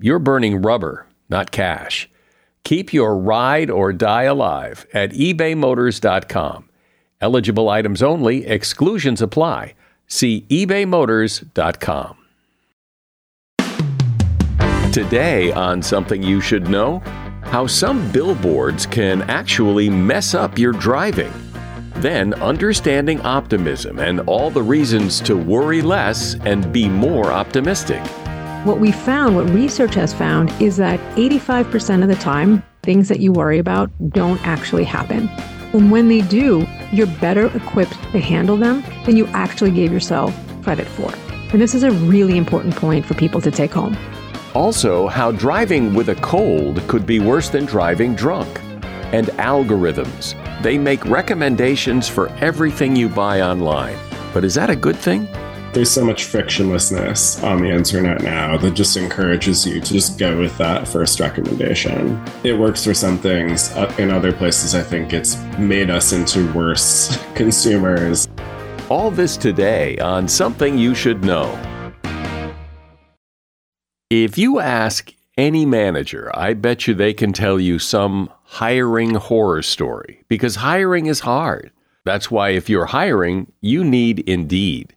you're burning rubber, not cash. Keep your ride or die alive at ebaymotors.com. Eligible items only, exclusions apply. See ebaymotors.com. Today, on Something You Should Know, how some billboards can actually mess up your driving. Then, understanding optimism and all the reasons to worry less and be more optimistic. What we found, what research has found, is that 85% of the time, things that you worry about don't actually happen. And when they do, you're better equipped to handle them than you actually gave yourself credit for. And this is a really important point for people to take home. Also, how driving with a cold could be worse than driving drunk. And algorithms. They make recommendations for everything you buy online. But is that a good thing? There's so much frictionlessness on the internet now that just encourages you to just go with that first recommendation. It works for some things. Uh, in other places, I think it's made us into worse consumers. All this today on Something You Should Know. If you ask any manager, I bet you they can tell you some hiring horror story because hiring is hard. That's why if you're hiring, you need Indeed.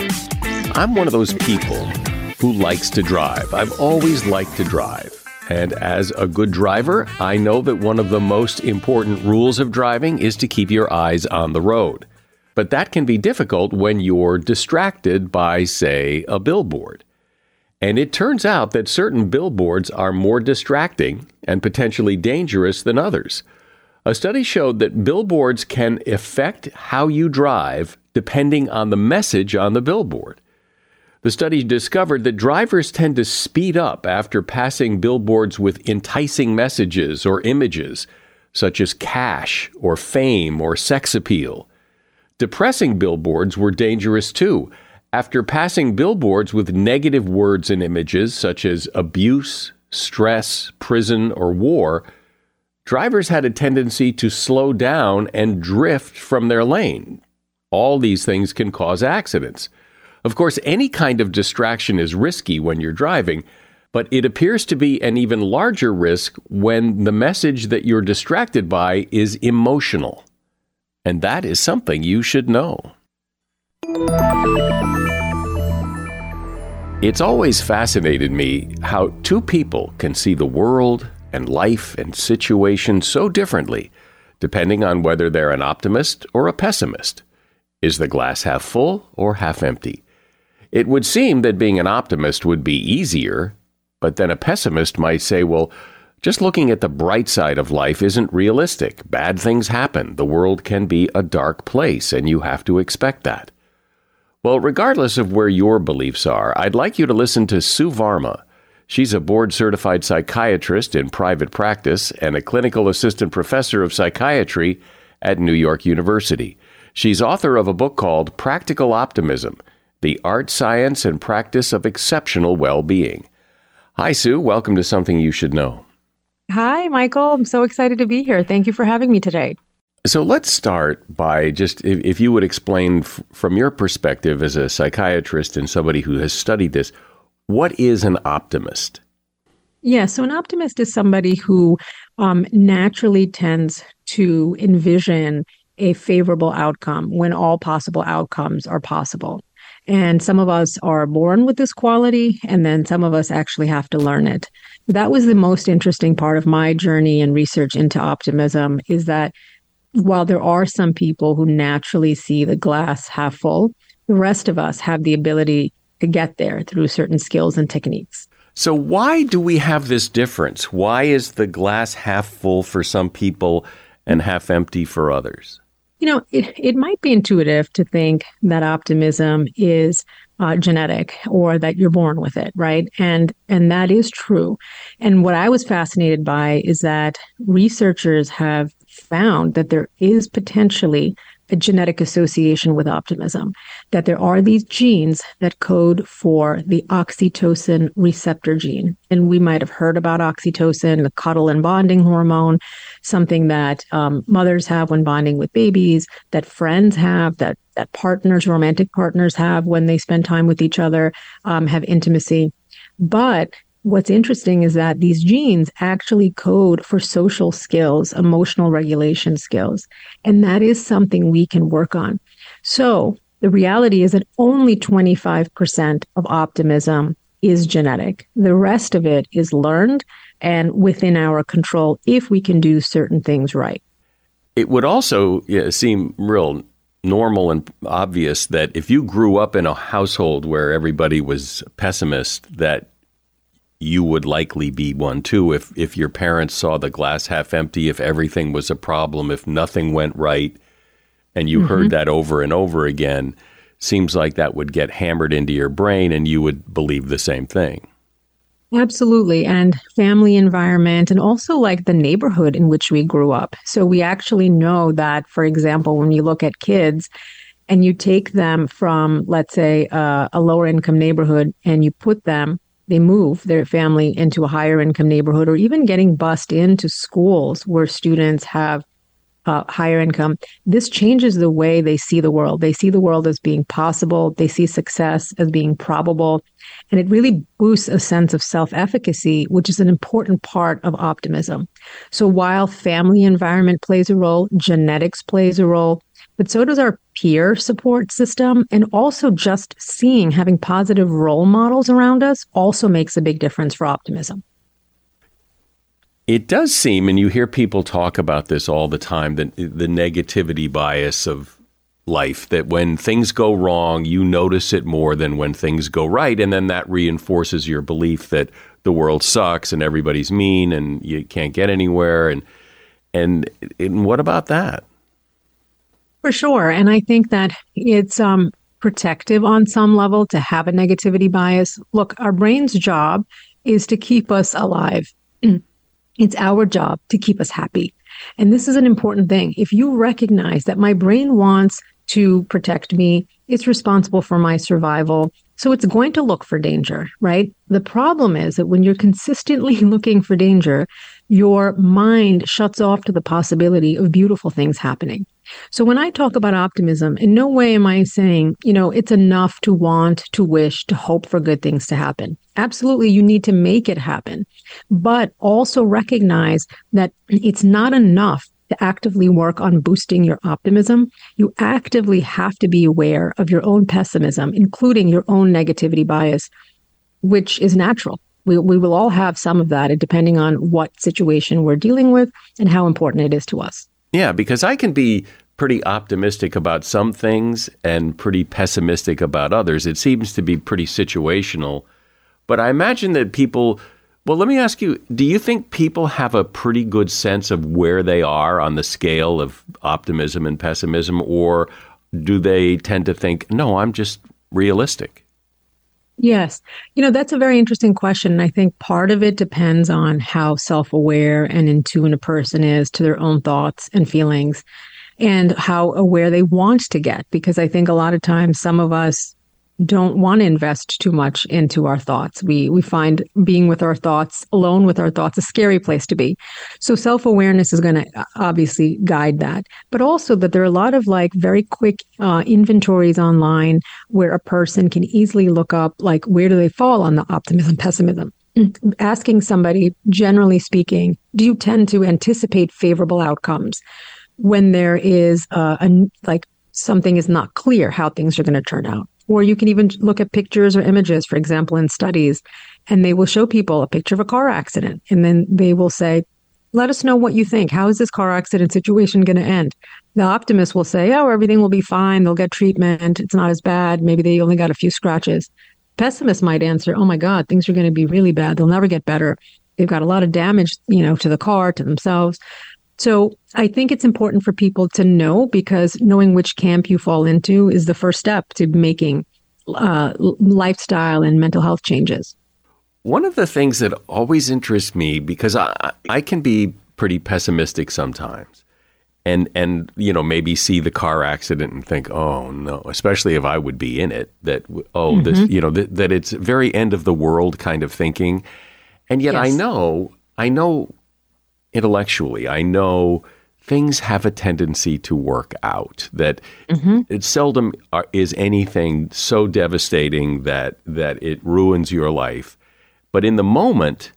I'm one of those people who likes to drive. I've always liked to drive. And as a good driver, I know that one of the most important rules of driving is to keep your eyes on the road. But that can be difficult when you're distracted by, say, a billboard. And it turns out that certain billboards are more distracting and potentially dangerous than others. A study showed that billboards can affect how you drive depending on the message on the billboard. The study discovered that drivers tend to speed up after passing billboards with enticing messages or images, such as cash or fame or sex appeal. Depressing billboards were dangerous too. After passing billboards with negative words and images, such as abuse, stress, prison, or war, drivers had a tendency to slow down and drift from their lane. All these things can cause accidents. Of course, any kind of distraction is risky when you're driving, but it appears to be an even larger risk when the message that you're distracted by is emotional. And that is something you should know. It's always fascinated me how two people can see the world and life and situations so differently, depending on whether they're an optimist or a pessimist. Is the glass half full or half empty? It would seem that being an optimist would be easier, but then a pessimist might say, well, Just looking at the bright side of life isn't realistic. Bad things happen. The world can be a dark place, and you have to expect that. Well, regardless of where your beliefs are, I'd like you to listen to Sue Varma. She's a board certified psychiatrist in private practice and a clinical assistant professor of psychiatry at New York University. She's author of a book called Practical Optimism The Art, Science, and Practice of Exceptional Well Being. Hi, Sue. Welcome to Something You Should Know. Hi, Michael. I'm so excited to be here. Thank you for having me today. So let's start by just if, if you would explain f- from your perspective as a psychiatrist and somebody who has studied this, what is an optimist? Yeah, so an optimist is somebody who um, naturally tends to envision a favorable outcome when all possible outcomes are possible. And some of us are born with this quality, and then some of us actually have to learn it. That was the most interesting part of my journey and research into optimism is that while there are some people who naturally see the glass half full, the rest of us have the ability to get there through certain skills and techniques. So, why do we have this difference? Why is the glass half full for some people and half empty for others? You know, it, it might be intuitive to think that optimism is uh, genetic or that you're born with it, right? And and that is true. And what I was fascinated by is that researchers have found that there is potentially a genetic association with optimism, that there are these genes that code for the oxytocin receptor gene. And we might have heard about oxytocin, the cuddle and bonding hormone, something that um, mothers have when bonding with babies, that friends have, that, that partners, romantic partners have when they spend time with each other, um, have intimacy. But what's interesting is that these genes actually code for social skills, emotional regulation skills. And that is something we can work on. So the reality is that only 25% of optimism is genetic. The rest of it is learned and within our control if we can do certain things right. It would also seem real normal and obvious that if you grew up in a household where everybody was pessimist, that you would likely be one too if if your parents saw the glass half empty, if everything was a problem, if nothing went right, and you mm-hmm. heard that over and over again. Seems like that would get hammered into your brain, and you would believe the same thing. Absolutely. And family environment, and also like the neighborhood in which we grew up. So we actually know that, for example, when you look at kids and you take them from, let's say, uh, a lower income neighborhood and you put them they move their family into a higher income neighborhood or even getting bused into schools where students have uh, higher income, this changes the way they see the world. They see the world as being possible. They see success as being probable. And it really boosts a sense of self efficacy, which is an important part of optimism. So while family environment plays a role, genetics plays a role, but so does our peer support system. And also just seeing, having positive role models around us also makes a big difference for optimism. It does seem, and you hear people talk about this all the time, the, the negativity bias of life, that when things go wrong, you notice it more than when things go right. And then that reinforces your belief that the world sucks and everybody's mean and you can't get anywhere. And, and, and what about that? For sure. And I think that it's um, protective on some level to have a negativity bias. Look, our brain's job is to keep us alive. It's our job to keep us happy. And this is an important thing. If you recognize that my brain wants to protect me, it's responsible for my survival. So it's going to look for danger, right? The problem is that when you're consistently looking for danger, your mind shuts off to the possibility of beautiful things happening. So when I talk about optimism, in no way am I saying, you know, it's enough to want, to wish, to hope for good things to happen. Absolutely, you need to make it happen, but also recognize that it's not enough to actively work on boosting your optimism. You actively have to be aware of your own pessimism, including your own negativity bias, which is natural. We, we will all have some of that, depending on what situation we're dealing with and how important it is to us. Yeah, because I can be pretty optimistic about some things and pretty pessimistic about others. It seems to be pretty situational. But I imagine that people Well, let me ask you do you think people have a pretty good sense of where they are on the scale of optimism and pessimism, or do they tend to think, no, I'm just realistic? Yes. You know, that's a very interesting question. And I think part of it depends on how self aware and in tune a person is to their own thoughts and feelings and how aware they want to get. Because I think a lot of times some of us don't want to invest too much into our thoughts. We we find being with our thoughts, alone with our thoughts, a scary place to be. So self awareness is going to uh, obviously guide that, but also that there are a lot of like very quick uh, inventories online where a person can easily look up like where do they fall on the optimism pessimism. Asking somebody, generally speaking, do you tend to anticipate favorable outcomes when there is uh, a like something is not clear how things are going to turn out? Or you can even look at pictures or images, for example, in studies, and they will show people a picture of a car accident. And then they will say, let us know what you think. How is this car accident situation going to end? The optimist will say, oh, everything will be fine. They'll get treatment. It's not as bad. Maybe they only got a few scratches. Pessimist might answer, oh my God, things are going to be really bad. They'll never get better. They've got a lot of damage, you know, to the car, to themselves. So I think it's important for people to know because knowing which camp you fall into is the first step to making uh, lifestyle and mental health changes. One of the things that always interests me because I I can be pretty pessimistic sometimes. And and you know maybe see the car accident and think oh no especially if I would be in it that oh mm-hmm. this you know th- that it's very end of the world kind of thinking and yet yes. I know I know intellectually, I know things have a tendency to work out. That mm-hmm. it seldom are, is anything so devastating that that it ruins your life. But in the moment,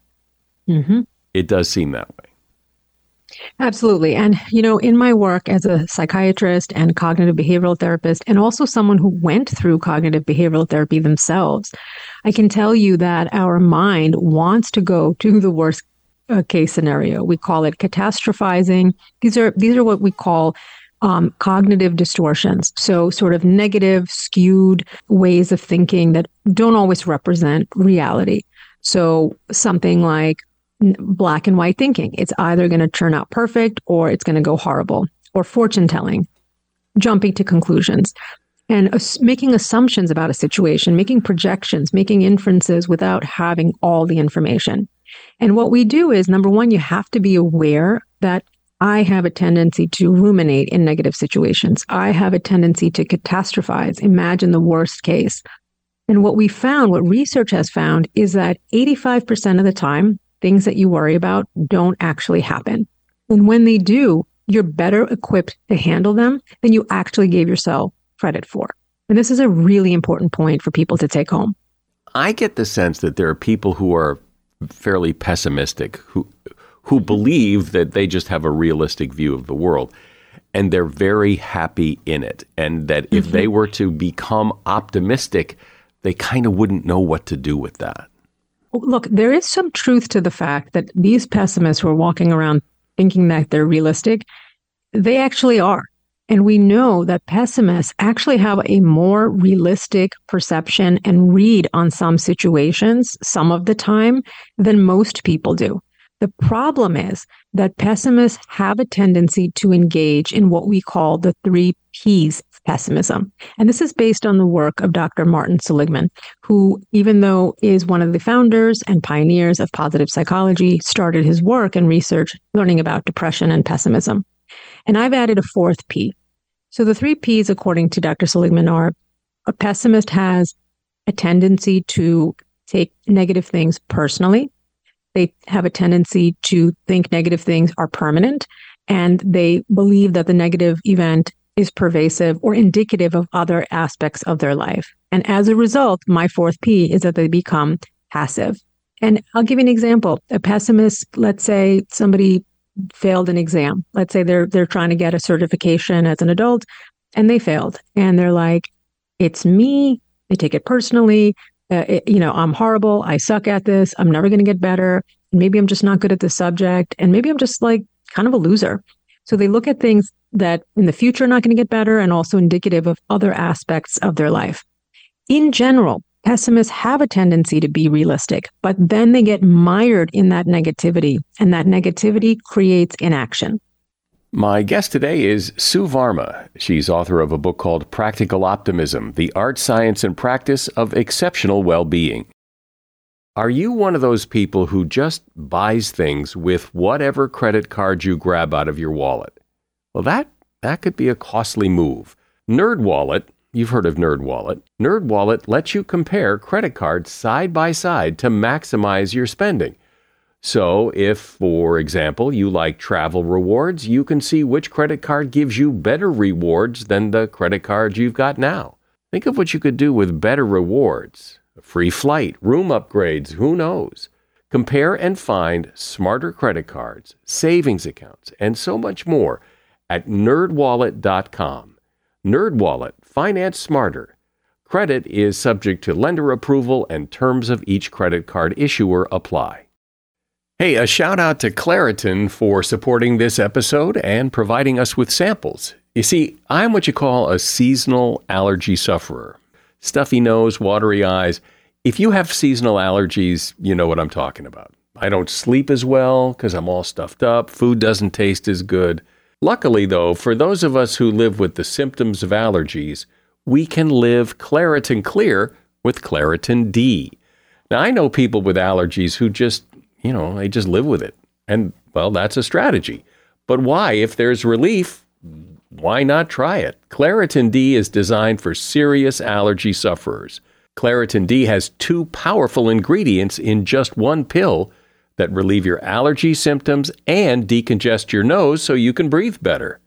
mm-hmm. it does seem that way. Absolutely. And, you know, in my work as a psychiatrist and cognitive behavioral therapist, and also someone who went through cognitive behavioral therapy themselves, I can tell you that our mind wants to go to the worst uh, case scenario. We call it catastrophizing. These are these are what we call um, cognitive distortions. So, sort of negative, skewed ways of thinking that don't always represent reality. So, something like black and white thinking. It's either going to turn out perfect or it's going to go horrible. Or fortune telling, jumping to conclusions and making assumptions about a situation, making projections, making inferences without having all the information. And what we do is number one, you have to be aware that I have a tendency to ruminate in negative situations. I have a tendency to catastrophize, imagine the worst case. And what we found, what research has found, is that 85% of the time, things that you worry about don't actually happen. And when they do, you're better equipped to handle them than you actually gave yourself credit for. And this is a really important point for people to take home. I get the sense that there are people who are fairly pessimistic who who believe that they just have a realistic view of the world and they're very happy in it and that if mm-hmm. they were to become optimistic they kind of wouldn't know what to do with that. Look there is some truth to the fact that these pessimists who are walking around thinking that they're realistic. They actually are and we know that pessimists actually have a more realistic perception and read on some situations some of the time than most people do. The problem is that pessimists have a tendency to engage in what we call the three P's of pessimism. And this is based on the work of Dr. Martin Seligman, who, even though is one of the founders and pioneers of positive psychology, started his work and research learning about depression and pessimism. And I've added a fourth P. So the three P's, according to Dr. Seligman, are a pessimist has a tendency to take negative things personally. They have a tendency to think negative things are permanent and they believe that the negative event is pervasive or indicative of other aspects of their life. And as a result, my fourth P is that they become passive. And I'll give you an example. A pessimist, let's say somebody failed an exam. Let's say they're they're trying to get a certification as an adult and they failed and they're like it's me. They take it personally. Uh, it, you know, I'm horrible. I suck at this. I'm never going to get better. Maybe I'm just not good at the subject and maybe I'm just like kind of a loser. So they look at things that in the future are not going to get better and also indicative of other aspects of their life. In general, Pessimists have a tendency to be realistic, but then they get mired in that negativity, and that negativity creates inaction. My guest today is Sue Varma. She's author of a book called Practical Optimism The Art, Science, and Practice of Exceptional Well Being. Are you one of those people who just buys things with whatever credit card you grab out of your wallet? Well, that, that could be a costly move. NerdWallet You've heard of NerdWallet. NerdWallet lets you compare credit cards side by side to maximize your spending. So, if, for example, you like travel rewards, you can see which credit card gives you better rewards than the credit cards you've got now. Think of what you could do with better rewards a free flight, room upgrades, who knows? Compare and find smarter credit cards, savings accounts, and so much more at nerdwallet.com. NerdWallet, finance smarter. Credit is subject to lender approval and terms of each credit card issuer apply. Hey, a shout out to Claritin for supporting this episode and providing us with samples. You see, I'm what you call a seasonal allergy sufferer. Stuffy nose, watery eyes. If you have seasonal allergies, you know what I'm talking about. I don't sleep as well because I'm all stuffed up. Food doesn't taste as good. Luckily, though, for those of us who live with the symptoms of allergies, we can live Claritin Clear with Claritin D. Now, I know people with allergies who just, you know, they just live with it. And, well, that's a strategy. But why? If there's relief, why not try it? Claritin D is designed for serious allergy sufferers. Claritin D has two powerful ingredients in just one pill that relieve your allergy symptoms and decongest your nose so you can breathe better.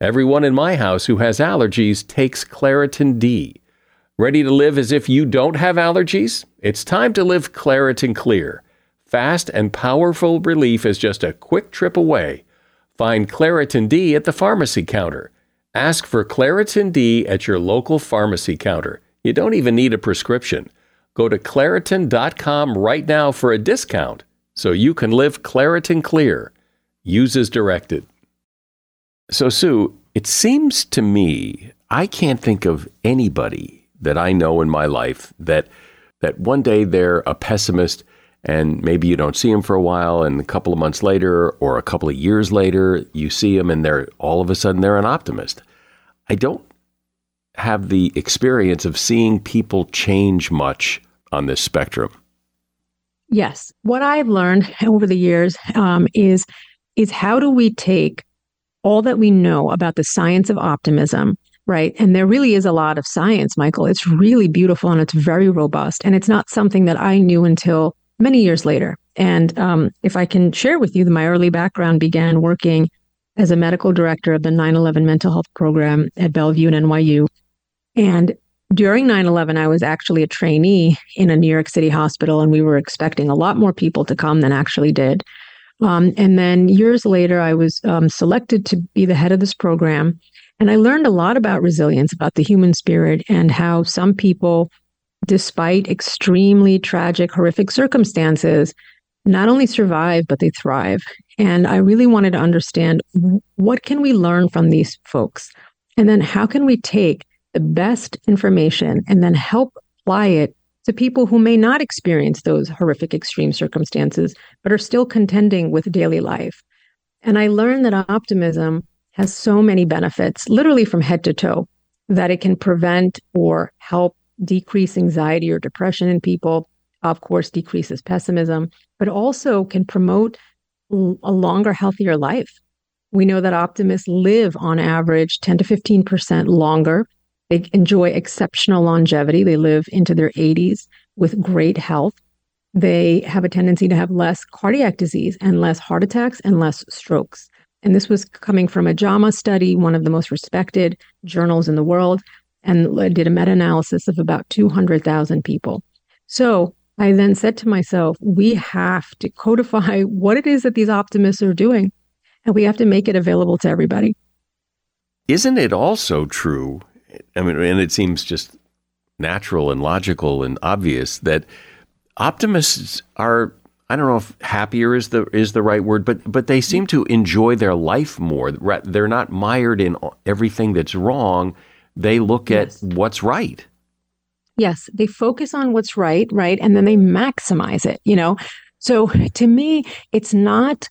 Everyone in my house who has allergies takes Claritin D. Ready to live as if you don't have allergies? It's time to live Claritin Clear. Fast and powerful relief is just a quick trip away. Find Claritin D at the pharmacy counter. Ask for Claritin D at your local pharmacy counter. You don't even need a prescription. Go to Claritin.com right now for a discount so you can live Claritin clear. Use as directed. So, Sue, it seems to me I can't think of anybody that I know in my life that that one day they're a pessimist and maybe you don't see them for a while and a couple of months later or a couple of years later you see them and they're all of a sudden they're an optimist. I don't have the experience of seeing people change much on this spectrum. Yes. What I've learned over the years um, is is how do we take all that we know about the science of optimism, right? And there really is a lot of science, Michael. It's really beautiful and it's very robust. And it's not something that I knew until many years later. And um, if I can share with you, that my early background began working as a medical director of the 9 11 mental health program at Bellevue and NYU. And during 9 11, I was actually a trainee in a New York City hospital, and we were expecting a lot more people to come than actually did. Um, and then years later, I was um, selected to be the head of this program. And I learned a lot about resilience, about the human spirit, and how some people, despite extremely tragic, horrific circumstances, not only survive, but they thrive. And I really wanted to understand what can we learn from these folks? And then how can we take the best information and then help apply it to people who may not experience those horrific extreme circumstances, but are still contending with daily life. And I learned that optimism has so many benefits, literally from head to toe, that it can prevent or help decrease anxiety or depression in people, of course, decreases pessimism, but also can promote a longer, healthier life. We know that optimists live on average 10 to 15% longer they enjoy exceptional longevity. They live into their 80s with great health. They have a tendency to have less cardiac disease and less heart attacks and less strokes. And this was coming from a JAMA study, one of the most respected journals in the world, and did a meta analysis of about 200,000 people. So I then said to myself, we have to codify what it is that these optimists are doing, and we have to make it available to everybody. Isn't it also true I mean, and it seems just natural and logical and obvious that optimists are I don't know if happier is the is the right word, but but they seem to enjoy their life more. They're not mired in everything that's wrong. They look yes. at what's right. Yes, they focus on what's right, right? And then they maximize it, you know? So to me, it's not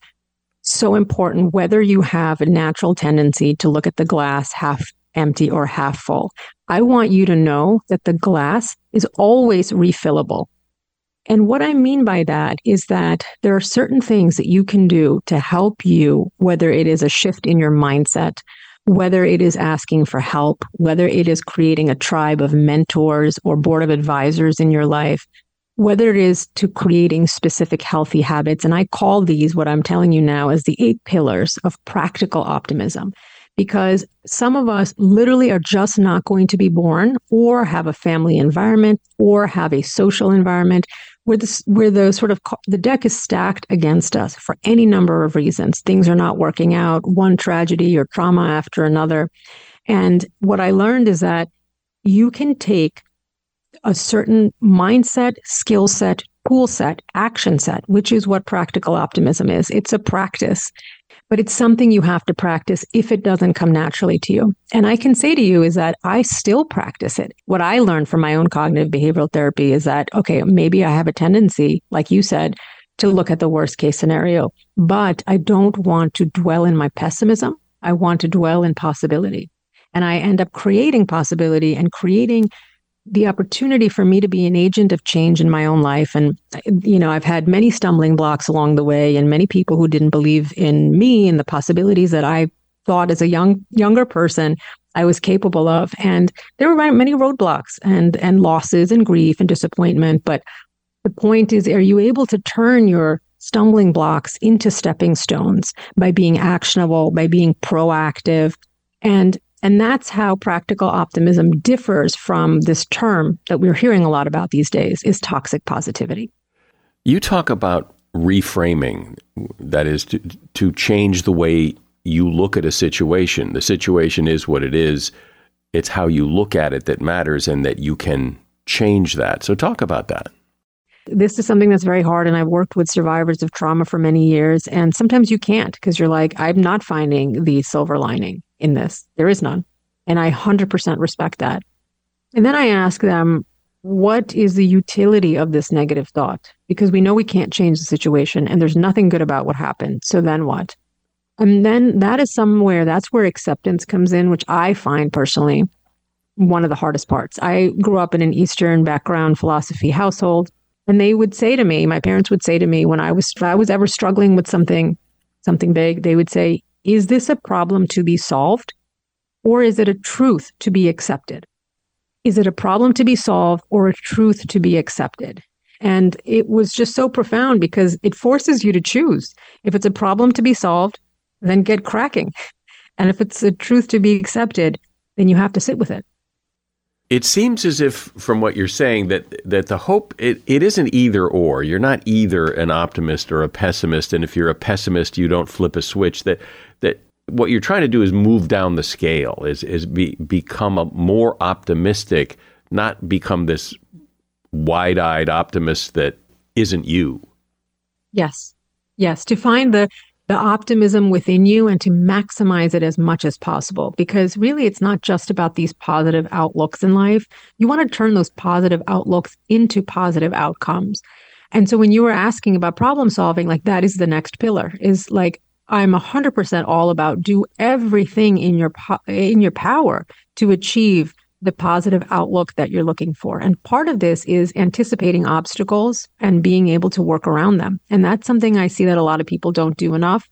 so important whether you have a natural tendency to look at the glass half empty or half full. I want you to know that the glass is always refillable. And what I mean by that is that there are certain things that you can do to help you, whether it is a shift in your mindset, whether it is asking for help, whether it is creating a tribe of mentors or board of advisors in your life, whether it is to creating specific healthy habits. And I call these what I'm telling you now as the eight pillars of practical optimism because some of us literally are just not going to be born or have a family environment or have a social environment where the, where the sort of the deck is stacked against us for any number of reasons. Things are not working out, one tragedy or trauma after another. And what I learned is that you can take a certain mindset, skill set, tool set, action set, which is what practical optimism is. It's a practice but it's something you have to practice if it doesn't come naturally to you. And I can say to you is that I still practice it. What I learned from my own cognitive behavioral therapy is that, okay, maybe I have a tendency, like you said, to look at the worst case scenario, but I don't want to dwell in my pessimism. I want to dwell in possibility. And I end up creating possibility and creating the opportunity for me to be an agent of change in my own life. And, you know, I've had many stumbling blocks along the way and many people who didn't believe in me and the possibilities that I thought as a young, younger person I was capable of. And there were many roadblocks and, and losses and grief and disappointment. But the point is, are you able to turn your stumbling blocks into stepping stones by being actionable, by being proactive? And and that's how practical optimism differs from this term that we're hearing a lot about these days is toxic positivity. You talk about reframing, that is to, to change the way you look at a situation. The situation is what it is. It's how you look at it that matters and that you can change that. So talk about that. This is something that's very hard. And I've worked with survivors of trauma for many years. And sometimes you can't because you're like, I'm not finding the silver lining in this. There is none. And I 100% respect that. And then I ask them, what is the utility of this negative thought? Because we know we can't change the situation and there's nothing good about what happened. So then what? And then that is somewhere, that's where acceptance comes in, which I find personally one of the hardest parts. I grew up in an Eastern background philosophy household. And they would say to me, my parents would say to me when I was if I was ever struggling with something, something big, they would say, is this a problem to be solved? Or is it a truth to be accepted? Is it a problem to be solved or a truth to be accepted? And it was just so profound because it forces you to choose. If it's a problem to be solved, then get cracking. And if it's a truth to be accepted, then you have to sit with it. It seems as if, from what you're saying, that that the hope it, it isn't either or. You're not either an optimist or a pessimist, and if you're a pessimist, you don't flip a switch. That that what you're trying to do is move down the scale, is is be, become a more optimistic, not become this wide-eyed optimist that isn't you. Yes, yes. To find the the optimism within you and to maximize it as much as possible. Because really, it's not just about these positive outlooks in life. You want to turn those positive outlooks into positive outcomes. And so when you were asking about problem solving, like that is the next pillar is like, I'm 100% all about do everything in your po- in your power to achieve the positive outlook that you're looking for. And part of this is anticipating obstacles and being able to work around them. And that's something I see that a lot of people don't do enough.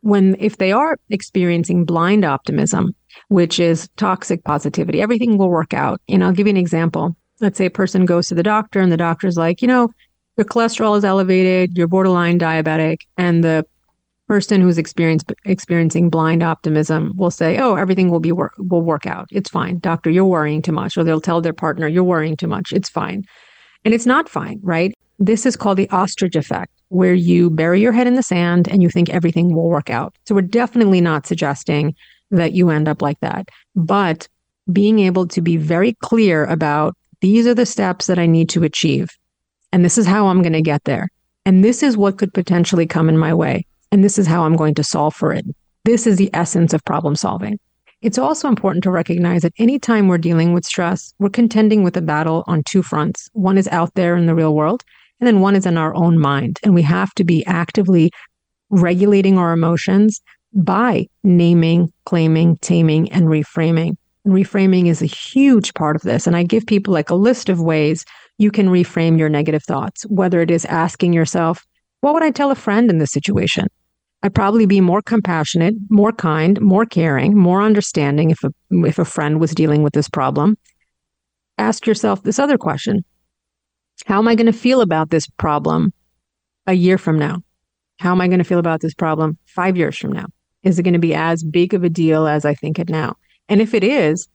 When, if they are experiencing blind optimism, which is toxic positivity, everything will work out. And I'll give you an example. Let's say a person goes to the doctor and the doctor's like, you know, your cholesterol is elevated, you're borderline diabetic, and the person who's experiencing blind optimism will say, "Oh, everything will be work will work out. It's fine, doctor. You're worrying too much." Or they'll tell their partner, "You're worrying too much. It's fine," and it's not fine, right? This is called the ostrich effect, where you bury your head in the sand and you think everything will work out. So we're definitely not suggesting that you end up like that, but being able to be very clear about these are the steps that I need to achieve, and this is how I'm going to get there, and this is what could potentially come in my way and this is how I'm going to solve for it. This is the essence of problem solving. It's also important to recognize that anytime we're dealing with stress, we're contending with a battle on two fronts. One is out there in the real world, and then one is in our own mind. And we have to be actively regulating our emotions by naming, claiming, taming, and reframing. And reframing is a huge part of this. And I give people like a list of ways you can reframe your negative thoughts, whether it is asking yourself, what would I tell a friend in this situation? I'd probably be more compassionate, more kind, more caring, more understanding if a, if a friend was dealing with this problem. Ask yourself this other question How am I going to feel about this problem a year from now? How am I going to feel about this problem five years from now? Is it going to be as big of a deal as I think it now? And if it is,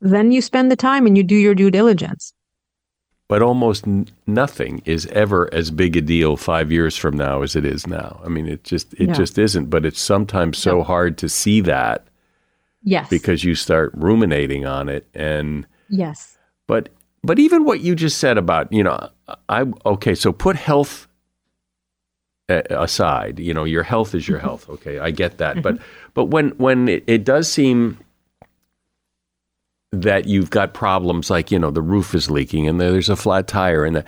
then you spend the time and you do your due diligence but almost n- nothing is ever as big a deal five years from now as it is now. I mean, it just it yeah. just isn't. But it's sometimes so no. hard to see that. Yes. Because you start ruminating on it, and yes. But but even what you just said about you know I okay so put health aside. You know your health is your mm-hmm. health. Okay, I get that. Mm-hmm. But but when when it, it does seem that you've got problems like you know the roof is leaking and there's a flat tire and the,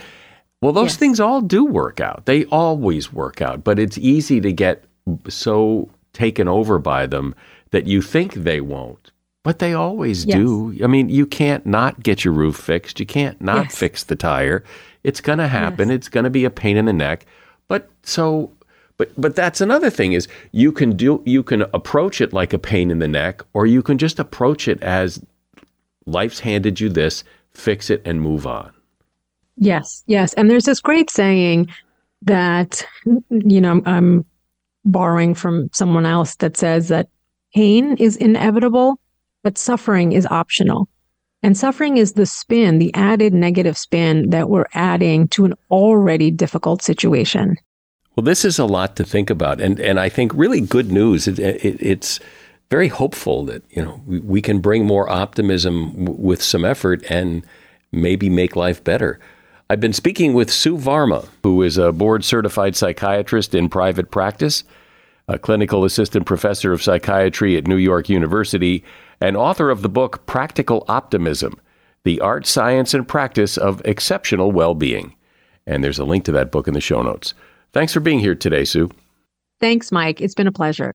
well those yes. things all do work out. They always work out but it's easy to get so taken over by them that you think they won't but they always yes. do. I mean you can't not get your roof fixed. You can't not yes. fix the tire. It's going to happen. It's going to be a pain in the neck. But so but but that's another thing is you can do you can approach it like a pain in the neck or you can just approach it as life's handed you this, fix it and move on. Yes, yes. And there's this great saying that, you know, I'm borrowing from someone else that says that pain is inevitable, but suffering is optional. And suffering is the spin, the added negative spin that we're adding to an already difficult situation. Well, this is a lot to think about, and and I think really good news. It, it, it's very hopeful that you know we, we can bring more optimism w- with some effort and maybe make life better. I've been speaking with Sue Varma, who is a board certified psychiatrist in private practice, a clinical assistant professor of psychiatry at New York University, and author of the book Practical Optimism The Art, Science, and Practice of Exceptional Well Being. And there's a link to that book in the show notes. Thanks for being here today, Sue. Thanks, Mike. It's been a pleasure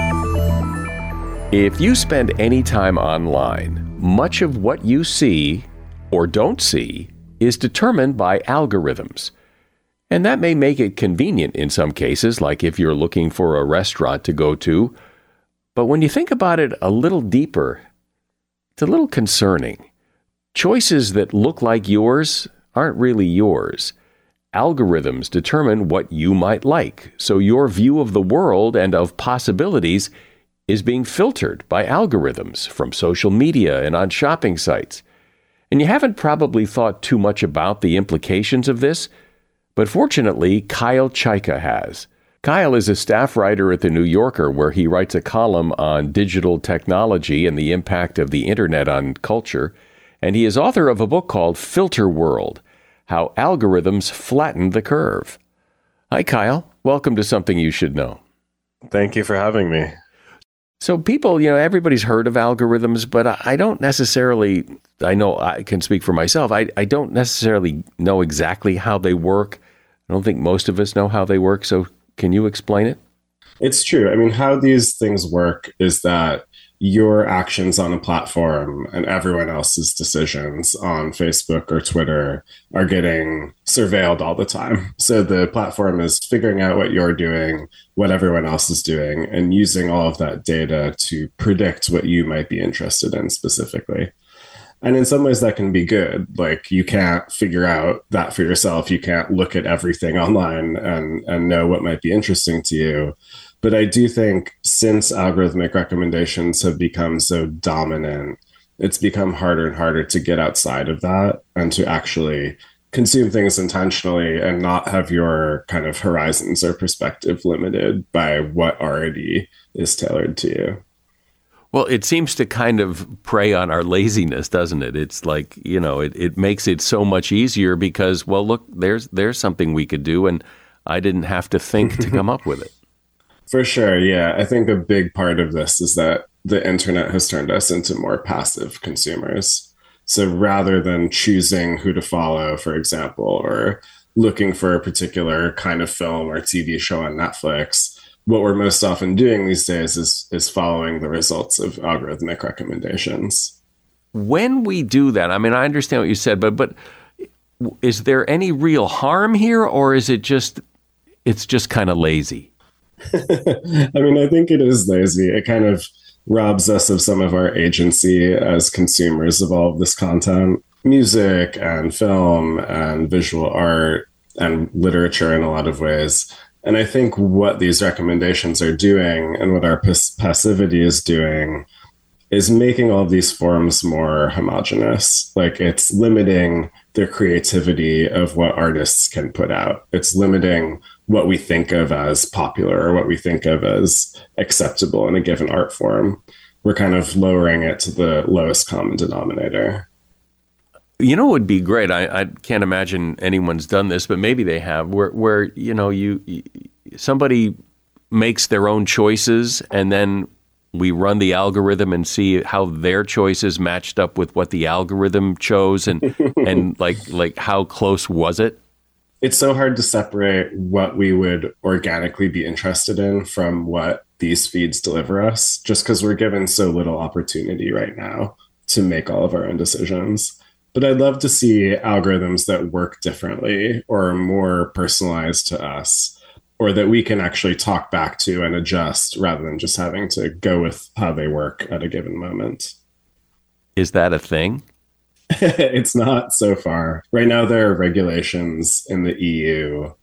If you spend any time online, much of what you see or don't see is determined by algorithms. And that may make it convenient in some cases, like if you're looking for a restaurant to go to. But when you think about it a little deeper, it's a little concerning. Choices that look like yours aren't really yours. Algorithms determine what you might like, so your view of the world and of possibilities is being filtered by algorithms from social media and on shopping sites. And you haven't probably thought too much about the implications of this, but fortunately, Kyle Chayka has. Kyle is a staff writer at The New Yorker, where he writes a column on digital technology and the impact of the internet on culture. and he is author of a book called Filterworld How Algorithms Flattened Culture. Hi, Kyle. Welcome to Something You Should Know. Thank you for having me. So, people, you know, everybody's heard of algorithms, but I don't necessarily, I know I can speak for myself, I, I don't necessarily know exactly how they work. I don't think most of us know how they work. So, can you explain it? It's true. I mean, how these things work is that your actions on a platform and everyone else's decisions on Facebook or Twitter are getting surveilled all the time. So the platform is figuring out what you're doing, what everyone else is doing, and using all of that data to predict what you might be interested in specifically. And in some ways, that can be good. Like you can't figure out that for yourself. You can't look at everything online and, and know what might be interesting to you but I do think since algorithmic recommendations have become so dominant, it's become harder and harder to get outside of that and to actually consume things intentionally and not have your kind of horizons or perspective limited by what already is tailored to you. Well, it seems to kind of prey on our laziness, doesn't it? It's like, you know, it, it makes it so much easier because, well, look, there's there's something we could do and I didn't have to think to come up with it. For sure. Yeah. I think a big part of this is that the internet has turned us into more passive consumers. So rather than choosing who to follow, for example, or looking for a particular kind of film or TV show on Netflix, what we're most often doing these days is is following the results of algorithmic recommendations. When we do that, I mean, I understand what you said, but but is there any real harm here, or is it just it's just kind of lazy? I mean, I think it is lazy. It kind of robs us of some of our agency as consumers of all of this content music and film and visual art and literature in a lot of ways. And I think what these recommendations are doing and what our pas- passivity is doing is making all these forms more homogenous. Like it's limiting the creativity of what artists can put out. It's limiting what we think of as popular or what we think of as acceptable in a given art form. We're kind of lowering it to the lowest common denominator. You know, it would be great. I, I can't imagine anyone's done this, but maybe they have. Where, where you know, you somebody makes their own choices, and then we run the algorithm and see how their choices matched up with what the algorithm chose, and and like like how close was it? It's so hard to separate what we would organically be interested in from what these feeds deliver us just because we're given so little opportunity right now to make all of our own decisions. But I'd love to see algorithms that work differently or are more personalized to us, or that we can actually talk back to and adjust rather than just having to go with how they work at a given moment. Is that a thing? it's not so far. Right now, there are regulations in the EU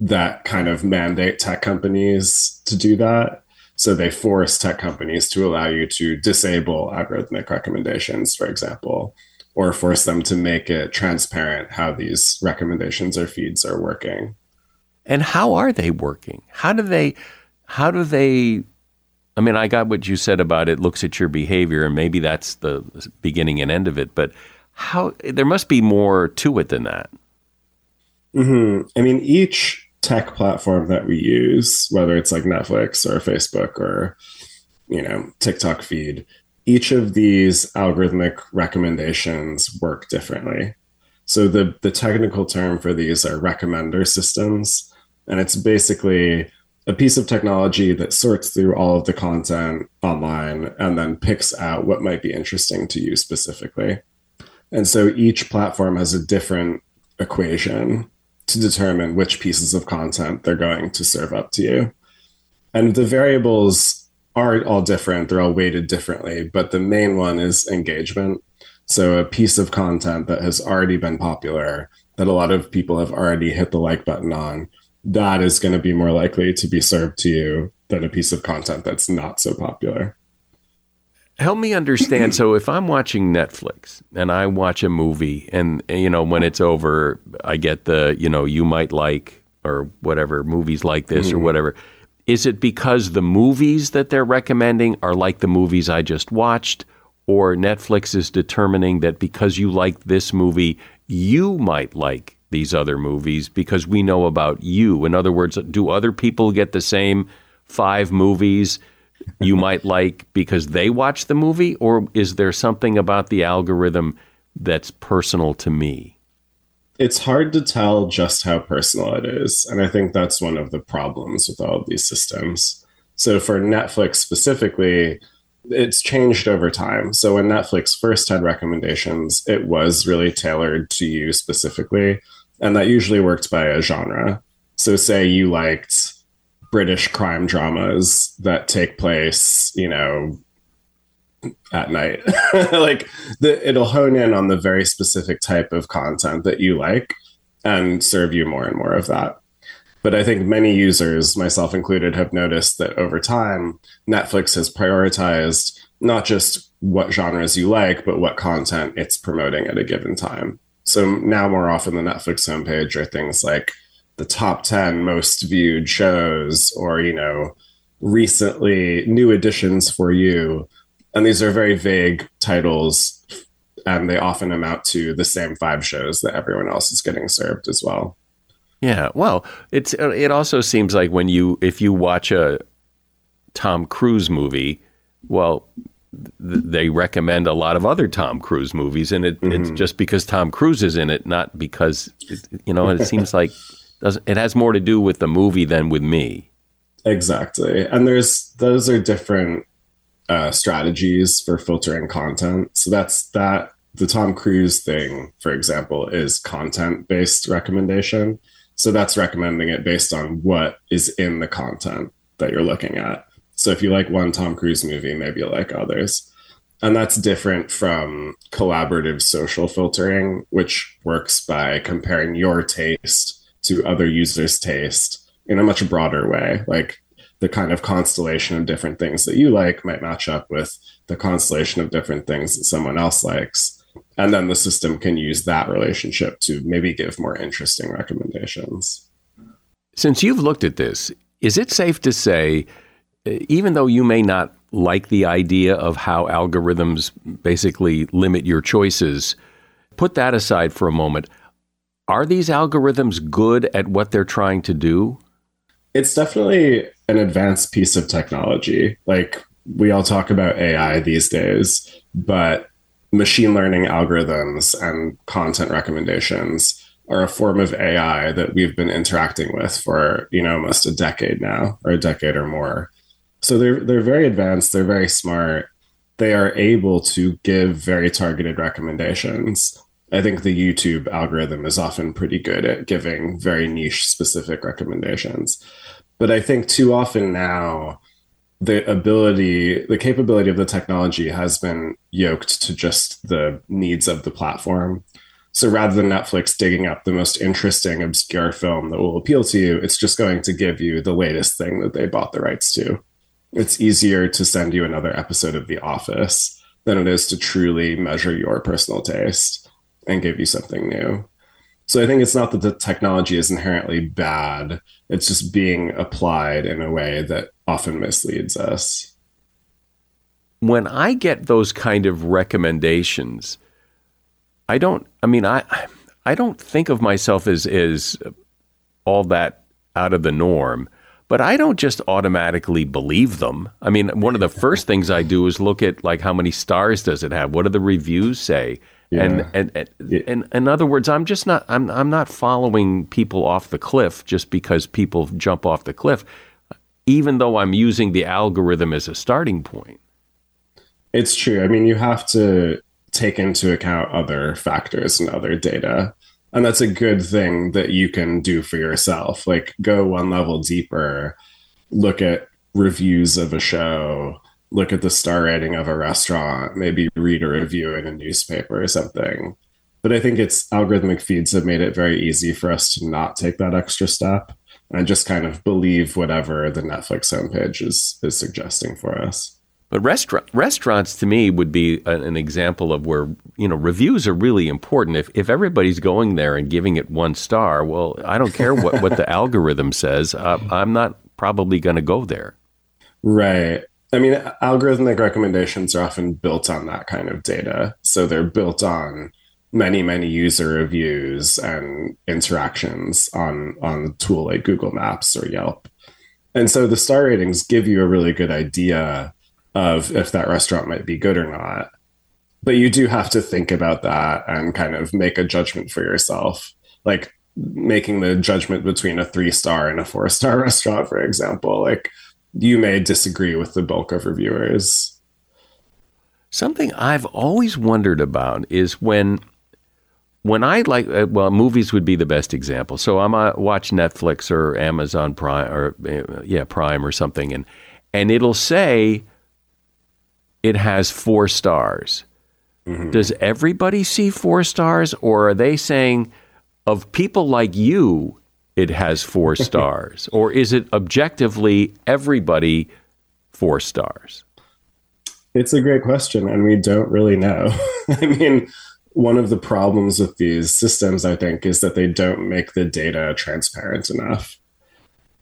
that kind of mandate tech companies to do that. So they force tech companies to allow you to disable algorithmic recommendations, for example, or force them to make it transparent how these recommendations or feeds are working. And how are they working? How do they, how do they I mean, I got what you said about it looks at your behavior, and maybe that's the beginning and end of it. But how there must be more to it than that. Mm-hmm. I mean, each tech platform that we use, whether it's like Netflix or Facebook or you know TikTok feed, each of these algorithmic recommendations work differently. So the the technical term for these are recommender systems, and it's basically a piece of technology that sorts through all of the content online and then picks out what might be interesting to you specifically. And so each platform has a different equation to determine which pieces of content they're going to serve up to you. And the variables are all different, they're all weighted differently, but the main one is engagement. So a piece of content that has already been popular, that a lot of people have already hit the like button on, that is going to be more likely to be served to you than a piece of content that's not so popular help me understand. so if I'm watching Netflix and I watch a movie, and you know when it's over, I get the you know you might like or whatever movies like this mm. or mm-hmm. whatever. Is it because the movies that they're recommending are like the movies I just watched, or Netflix is determining that because you like this movie, you might like these other movies because we know about you. In other words, do other people get the same five movies you might like because they watch the movie, or is there something about the algorithm that's personal to me? It's hard to tell just how personal it is. And I think that's one of the problems with all of these systems. So for Netflix specifically, it's changed over time. So when Netflix first had recommendations, it was really tailored to you specifically. And that usually worked by a genre. So say you liked British crime dramas that take place, you know, at night. like the, it'll hone in on the very specific type of content that you like and serve you more and more of that. But I think many users, myself included, have noticed that over time, Netflix has prioritized not just what genres you like, but what content it's promoting at a given time. So now, more often, the Netflix homepage are things like the top 10 most viewed shows or, you know, recently new additions for you. And these are very vague titles, and they often amount to the same five shows that everyone else is getting served as well. Yeah, well, it's it also seems like when you if you watch a Tom Cruise movie, well, th- they recommend a lot of other Tom Cruise movies, and it, mm-hmm. it's just because Tom Cruise is in it, not because it, you know. It seems like it has more to do with the movie than with me. Exactly, and there's those are different uh, strategies for filtering content. So that's that. The Tom Cruise thing, for example, is content based recommendation. So that's recommending it based on what is in the content that you're looking at. So if you like one Tom Cruise movie, maybe you'll like others. And that's different from collaborative social filtering, which works by comparing your taste to other users' taste in a much broader way. Like the kind of constellation of different things that you like might match up with the constellation of different things that someone else likes and then the system can use that relationship to maybe give more interesting recommendations. Since you've looked at this, is it safe to say, uh, even though you may not like the idea of how algorithms basically limit your choices, put that aside for a moment. Are these algorithms good at what they're trying to do? It's definitely an advanced piece of technology. Like we all talk about AI these days, but machine learning algorithms and content recommendations are a form of AI that we've been interacting with for you know almost a decade now, or a decade or more. So they're they're very advanced. They're very smart. They are able to give very targeted recommendations. I think the YouTube algorithm is often pretty good at giving very niche specific recommendations. But I think too often now the ability, the capability of the technology has been yoked to just the needs of the platform. So rather than Netflix digging up the most interesting, obscure film that will appeal to you, it's just going to give you the latest thing that they bought the rights to. It's easier to send you another episode of The Office than it is to truly measure your personal taste and give you something new. So I think it's not that the technology is inherently bad, it's just being applied in a way that often misleads us. When I get those kind of recommendations, I don't I mean I I don't think of myself as as all that out of the norm, but I don't just automatically believe them. I mean, one of the first things I do is look at like how many stars does it have? What do the reviews say? Yeah. And, and, and, yeah. and in other words, I'm just not I'm I'm not following people off the cliff just because people jump off the cliff even though I'm using the algorithm as a starting point. It's true. I mean, you have to take into account other factors and other data. And that's a good thing that you can do for yourself. Like, go one level deeper, look at reviews of a show, look at the star rating of a restaurant, maybe read a review in a newspaper or something. But I think it's algorithmic feeds have made it very easy for us to not take that extra step and just kind of believe whatever the Netflix homepage is is suggesting for us. But restaurant restaurants to me would be an, example of where you know reviews are really important. If if everybody's going there and giving it one star, well, I don't care what what the algorithm says. Uh, I'm not probably going to go there. Right. I mean, algorithmic recommendations are often built on that kind of data. So they're built on many, many user reviews and interactions on on a tool like Google Maps or Yelp. And so the star ratings give you a really good idea of if that restaurant might be good or not. But you do have to think about that and kind of make a judgment for yourself. Like making the judgment between a three star and a four star restaurant, for example. Like you may disagree with the bulk of reviewers. Something I've always wondered about is when when I like uh, well movies would be the best example. So I'm uh, watch Netflix or Amazon Prime or uh, yeah Prime or something and and it'll say it has 4 stars. Mm-hmm. Does everybody see 4 stars or are they saying of people like you it has four stars? or is it objectively everybody four stars? It's a great question, and we don't really know. I mean, one of the problems with these systems, I think, is that they don't make the data transparent enough.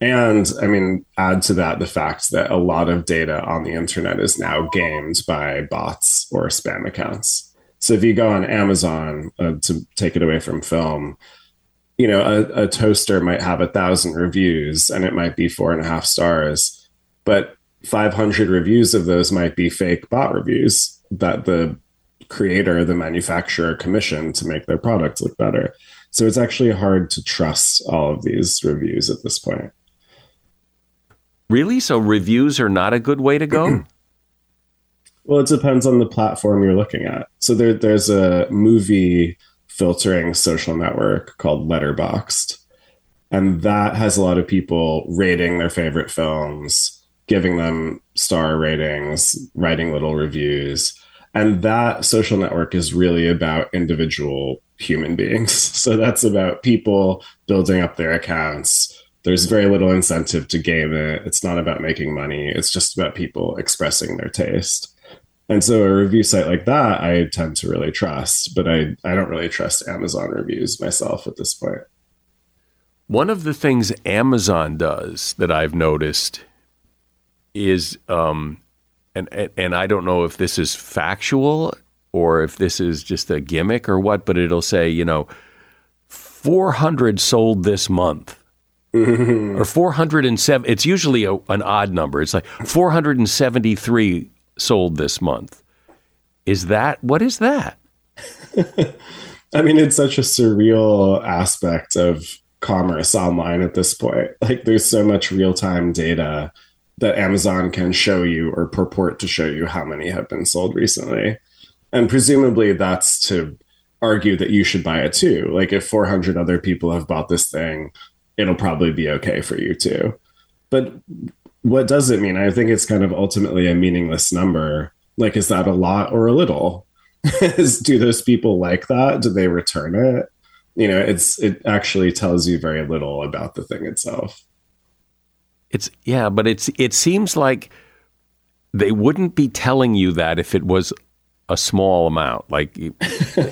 And I mean, add to that the fact that a lot of data on the internet is now gamed by bots or spam accounts. So if you go on Amazon uh, to take it away from film, you know, a, a toaster might have a thousand reviews and it might be four and a half stars, but 500 reviews of those might be fake bot reviews that the creator, the manufacturer commissioned to make their product look better. So it's actually hard to trust all of these reviews at this point. Really? So reviews are not a good way to go? well, it depends on the platform you're looking at. So there, there's a movie filtering social network called Letterboxd. And that has a lot of people rating their favorite films, giving them star ratings, writing little reviews. And that social network is really about individual human beings. So that's about people building up their accounts. There's very little incentive to game it. It's not about making money. It's just about people expressing their taste. And so a review site like that, I tend to really trust, but I, I don't really trust Amazon reviews myself at this point. One of the things Amazon does that I've noticed is, um, and, and I don't know if this is factual or if this is just a gimmick or what, but it'll say, you know, 400 sold this month. or 407 it's usually a, an odd number it's like 473 sold this month. Is that what is that? I mean, it's such a surreal aspect of commerce online at this point. Like, there's so much real time data that Amazon can show you or purport to show you how many have been sold recently. And presumably, that's to argue that you should buy it too. Like, if 400 other people have bought this thing, it'll probably be okay for you too. But what does it mean? I think it's kind of ultimately a meaningless number. Like, is that a lot or a little? Do those people like that? Do they return it? You know, it's it actually tells you very little about the thing itself. It's yeah, but it's it seems like they wouldn't be telling you that if it was a small amount, like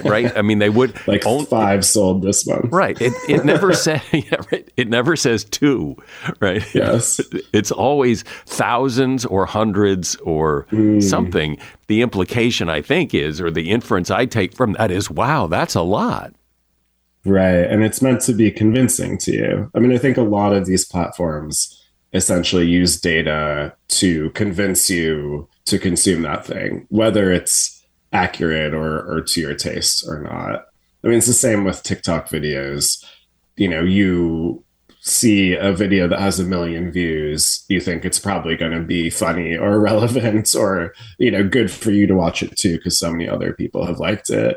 right. I mean, they would like own, five sold this month, right? It it never says yeah, right. It never says two, right? Yes, it's always thousands or hundreds or mm. something. The implication, I think, is or the inference I take from that is, wow, that's a lot. Right, and it's meant to be convincing to you. I mean, I think a lot of these platforms essentially use data to convince you to consume that thing, whether it's accurate or or to your taste or not. I mean, it's the same with TikTok videos. You know, you see a video that has a million views, you think it's probably going to be funny or relevant or, you know, good for you to watch it too, because so many other people have liked it.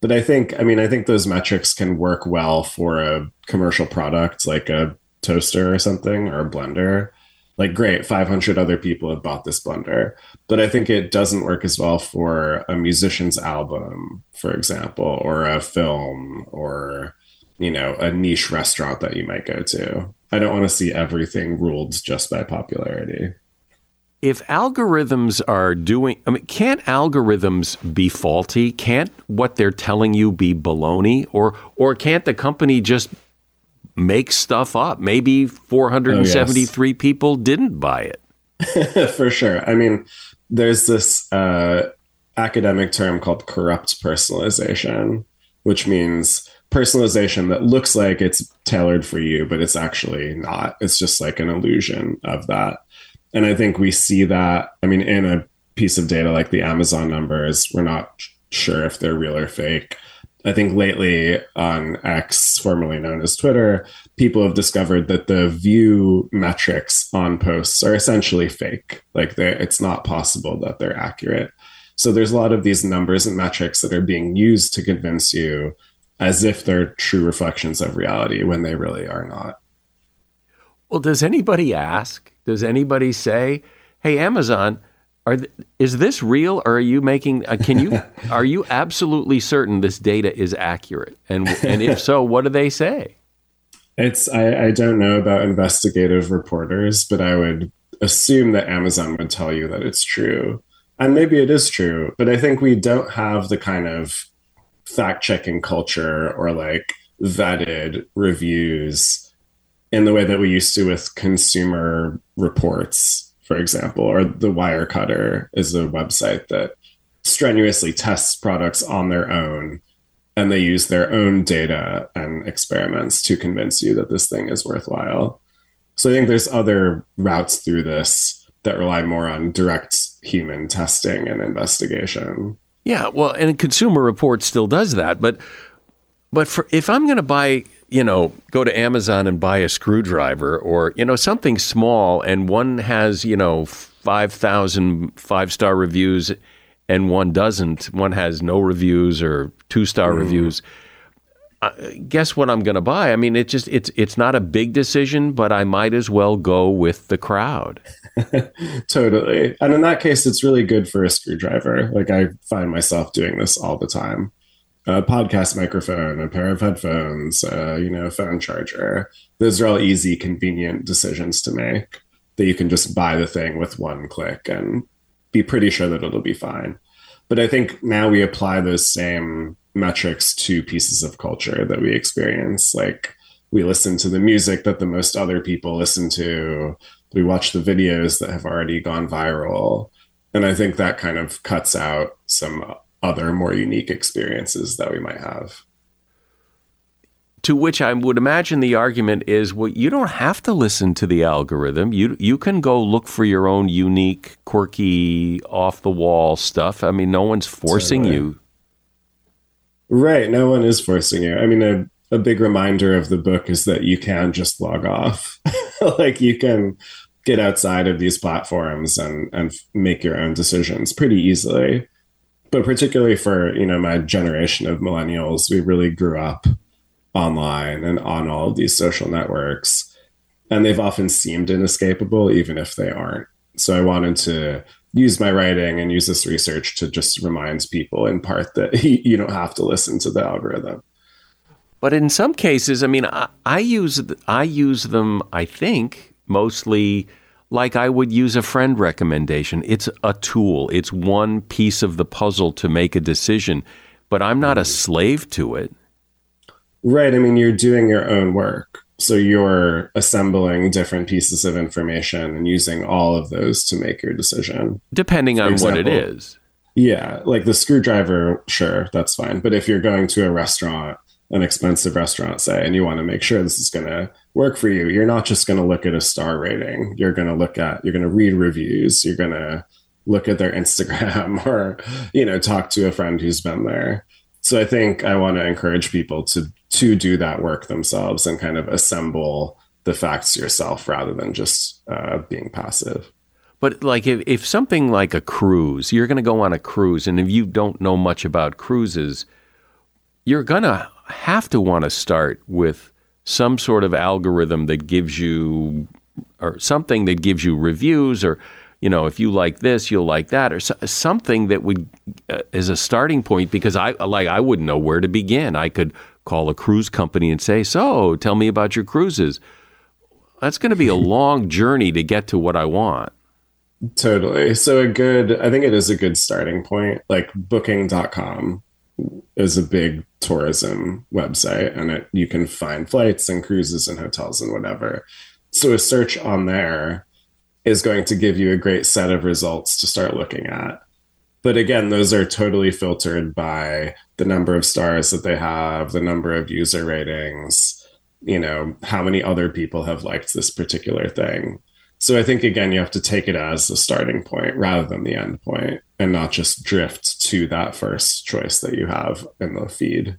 But I think, I mean, I think those metrics can work well for a commercial product like a toaster or something or a blender like great 500 other people have bought this blender but i think it doesn't work as well for a musician's album for example or a film or you know a niche restaurant that you might go to. I don't want to see everything ruled just by popularity. If algorithms are doing i mean can't algorithms be faulty? Can't what they're telling you be baloney? Or or can't the company just make stuff up. Maybe 473 oh, yes. people didn't buy it. For sure. I mean, there's this uh, academic term called corrupt personalization, which means personalization that looks like it's tailored for you, but it's actually not. It's just like an illusion of that. And I think we see that, I mean, in a piece of data like the Amazon numbers, we're not sure if they're real or fake. I think lately on X, formerly known as Twitter, people have discovered that the view metrics on posts are essentially fake. Like it's not possible that they're accurate. So there's a lot of these numbers and metrics that are being used to convince you as if they're true reflections of reality when they really are not. Well, does anybody ask? Does anybody say, "Hey, Amazon, are th- is this real or are you making uh, can you are you absolutely certain this data is accurate? And and if so what do they say? It's I, I don't know about investigative reporters but i would assume that amazon would tell you that it's true. And maybe it is true but i think we don't have the kind of fact checking culture or like vetted reviews in the way that we used to with consumer reports for example, or the Wirecutter is a website that strenuously tests products on their own and they use their own data and experiments to convince you that this thing is worthwhile. So I think there's other routes through this that rely more on direct human testing and investigation. Yeah, well, and Consumer Reports still does that, but but for if I'm going to buy you know, go to Amazon and buy a screwdriver or, you know, something small and one has, you know, 5,000 five star reviews and one doesn't, one has no reviews or two star mm. reviews. Uh, guess what I'm going to buy? I mean, it just it's it's not a big decision, but I might as well go with the crowd. totally. And in that case, it's really good for a screwdriver. Like I find myself doing this all the time a podcast microphone, a pair of headphones, uh, you know, a phone charger. Those are all easy, convenient decisions to make that you can just buy the thing with one click and be pretty sure that it'll be fine. But I think now we apply those same metrics to pieces of culture that we experience. Like we listen to the music that the most other people listen to, we watch the videos that have already gone viral. And I think that kind of cuts out some other more unique experiences that we might have. To which I would imagine the argument is, well, you don't have to listen to the algorithm. You you can go look for your own unique, quirky, off the wall stuff. I mean, no one's forcing you. Right, no one is forcing you. I mean, a, a big reminder of the book is that you can just log off. like you can get outside of these platforms and and make your own decisions pretty easily but particularly for you know my generation of millennials we really grew up online and on all of these social networks and they've often seemed inescapable even if they aren't. So i wanted to use my writing and use this research to just remind people in part that you don't have to listen to the algorithm. But in some cases i mean i, I use i use them i think mostly like I would use a friend recommendation. It's a tool, it's one piece of the puzzle to make a decision, but I'm not a mm-hmm. slave to it. Right. I mean, you're doing your own work. So you're assembling different pieces of information and using all of those to make your decision. Depending For on example, what it is. Yeah. Like the screwdriver, sure, that's fine. But if you're going to a restaurant, an expensive restaurant, say, and you want to make sure this is going to work for you, you're not just going to look at a star rating. You're going to look at, you're going to read reviews. You're going to look at their Instagram or, you know, talk to a friend who's been there. So I think I want to encourage people to to do that work themselves and kind of assemble the facts yourself rather than just uh, being passive. But like if, if something like a cruise, you're going to go on a cruise, and if you don't know much about cruises, you're going to have to want to start with some sort of algorithm that gives you or something that gives you reviews or you know if you like this you'll like that or so, something that would uh, as a starting point because I like I wouldn't know where to begin. I could call a cruise company and say so tell me about your cruises. That's going to be a long journey to get to what I want. Totally. So a good I think it is a good starting point like booking.com is a big tourism website and it you can find flights and cruises and hotels and whatever. So a search on there is going to give you a great set of results to start looking at. But again, those are totally filtered by the number of stars that they have, the number of user ratings, you know, how many other people have liked this particular thing. So I think again, you have to take it as the starting point rather than the end point and not just drift to that first choice that you have in the feed.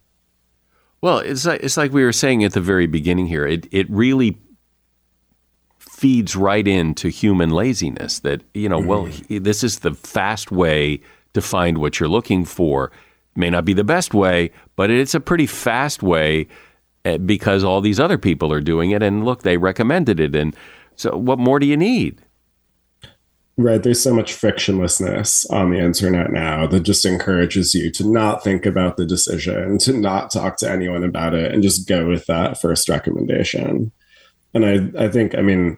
Well, it's like, it's like we were saying at the very beginning here. It, it really feeds right into human laziness that, you know, mm-hmm. well, this is the fast way to find what you're looking for. May not be the best way, but it's a pretty fast way eh, because all these other people are doing it. And look, they recommended it. And so, what more do you need? Right. There's so much frictionlessness on the internet now that just encourages you to not think about the decision, to not talk to anyone about it, and just go with that first recommendation. And I, I think, I mean,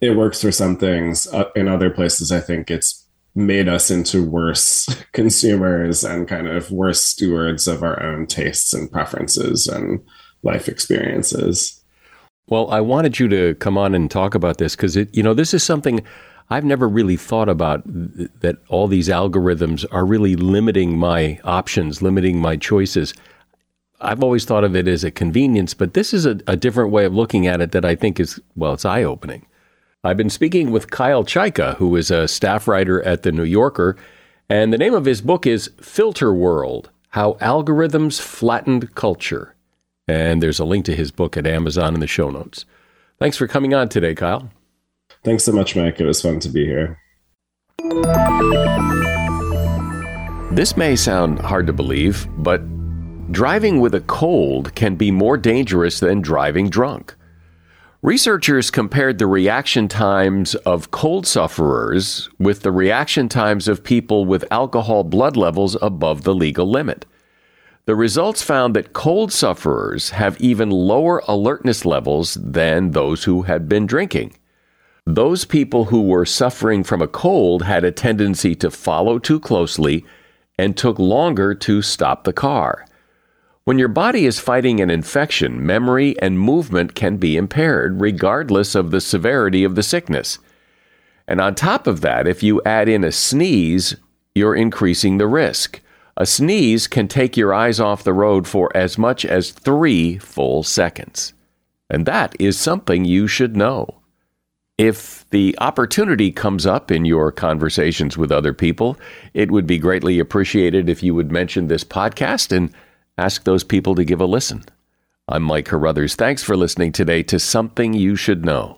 it works for some things. Uh, in other places, I think it's made us into worse consumers and kind of worse stewards of our own tastes and preferences and life experiences. Well, I wanted you to come on and talk about this because it, you know, this is something I've never really thought about th- that all these algorithms are really limiting my options, limiting my choices. I've always thought of it as a convenience, but this is a, a different way of looking at it that I think is, well, it's eye opening. I've been speaking with Kyle Chayka, who is a staff writer at The New Yorker, and the name of his book is Filterworld How Algorithms Flattened Culture. And there's a link to his book at Amazon in the show notes. Thanks for coming on today, Kyle. Thanks so much, Mike. It was fun to be here. This may sound hard to believe, but driving with a cold can be more dangerous than driving drunk. Researchers compared the reaction times of cold sufferers with the reaction times of people with alcohol blood levels above the legal limit. The results found that cold sufferers have even lower alertness levels than those who had been drinking. Those people who were suffering from a cold had a tendency to follow too closely and took longer to stop the car. When your body is fighting an infection, memory and movement can be impaired, regardless of the severity of the sickness. And on top of that, if you add in a sneeze, you're increasing the risk. A sneeze can take your eyes off the road for as much as three full seconds. And that is something you should know. If the opportunity comes up in your conversations with other people, it would be greatly appreciated if you would mention this podcast and ask those people to give a listen. I'm Mike Carruthers. Thanks for listening today to Something You Should Know.